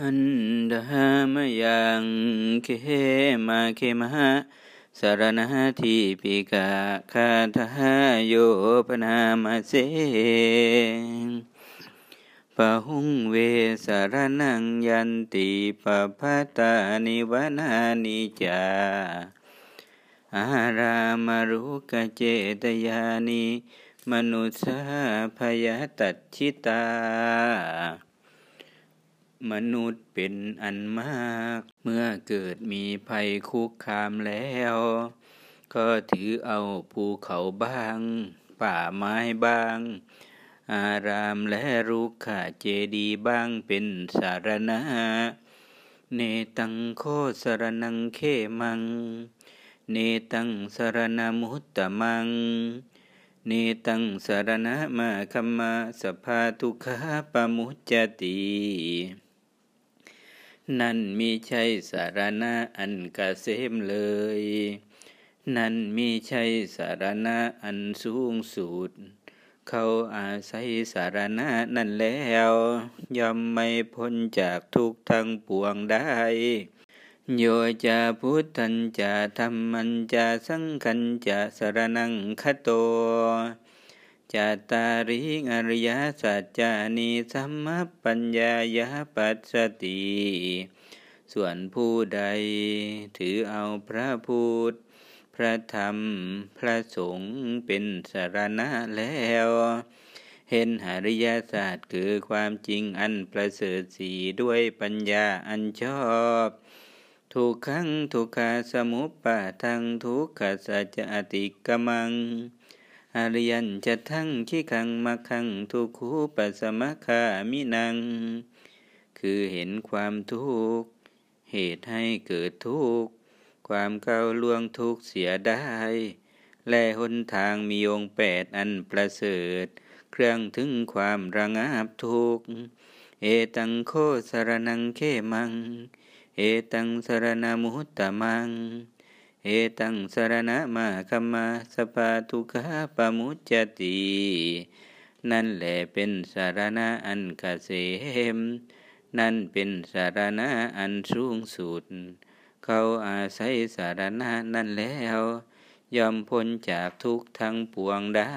หันดามยังเคมาเคมหะสารณะทิปิกะคาทาโยปนามาเสปะหุงเวสารนังยันติปะพัตานิวนานิจาอารามารุกเจตยานิมนุสาพยตัชิตา มนุษย์เป็นอันมาก เมื่อเกิดมีภัยคุกคามแล้ว ก็ถือเอาภูเขาบ้าง ป่าไม้บ้าง อารามและรุกขาเจดีบ้างเป็นสารณะ เนตังโคสรนังเขมัง เนตังสรณมุตตมัง เนตังสารณะมาคัมมาสภาทุขาปมุจจติ นั่นมีใช่สารณะอันกเกษมเลย นั่นมีใช่สารณะอันสูงสุด เขาอาศัยสารณะนั่นแล้วย่อมไม่พ้นจากทุกทางปวงได้ โยจะพุทธันจะธรรมันจะสังขันจะสารนังคโต จัตาริอริยสัจจานิสัมมปัญญายาปัสสติส่วนผู้ใด ถือเอาพระพุทธพระธรรม พระสงฆ์เป็นสารณะแล้ว เห็นหริยศาสตร์คือความจริงอันประเสริฐสีด้วยปัญญาอันชอบ ทุกขังทุกขาสมุปปะทังทุกขสัจติกมัง อริยันจะทั้งขี้ขังมาขังทุกขูปัสมะคามินัง คือเห็นความทุกข์ เหตุให้เกิดทุกข์ ความเก้าล่วงทุกข์เสียได้ และหนทางมีองค์แปดอันประเสริฐ เครื่องถึงความระงับทุกข์ เอตังโคสรนังเขมัง เอตังสรณมุตตมัง เอตังสารณะมาคัมมาสปาทุกขาปมุจจตินั่นแหละเป็นสารณะอันกเกษม นั่นเป็นสารณะอันสูงสุด เขาอาศัยสารณะนั่นแล้ว ยอมพ้นจากทุกทั้งปวงได้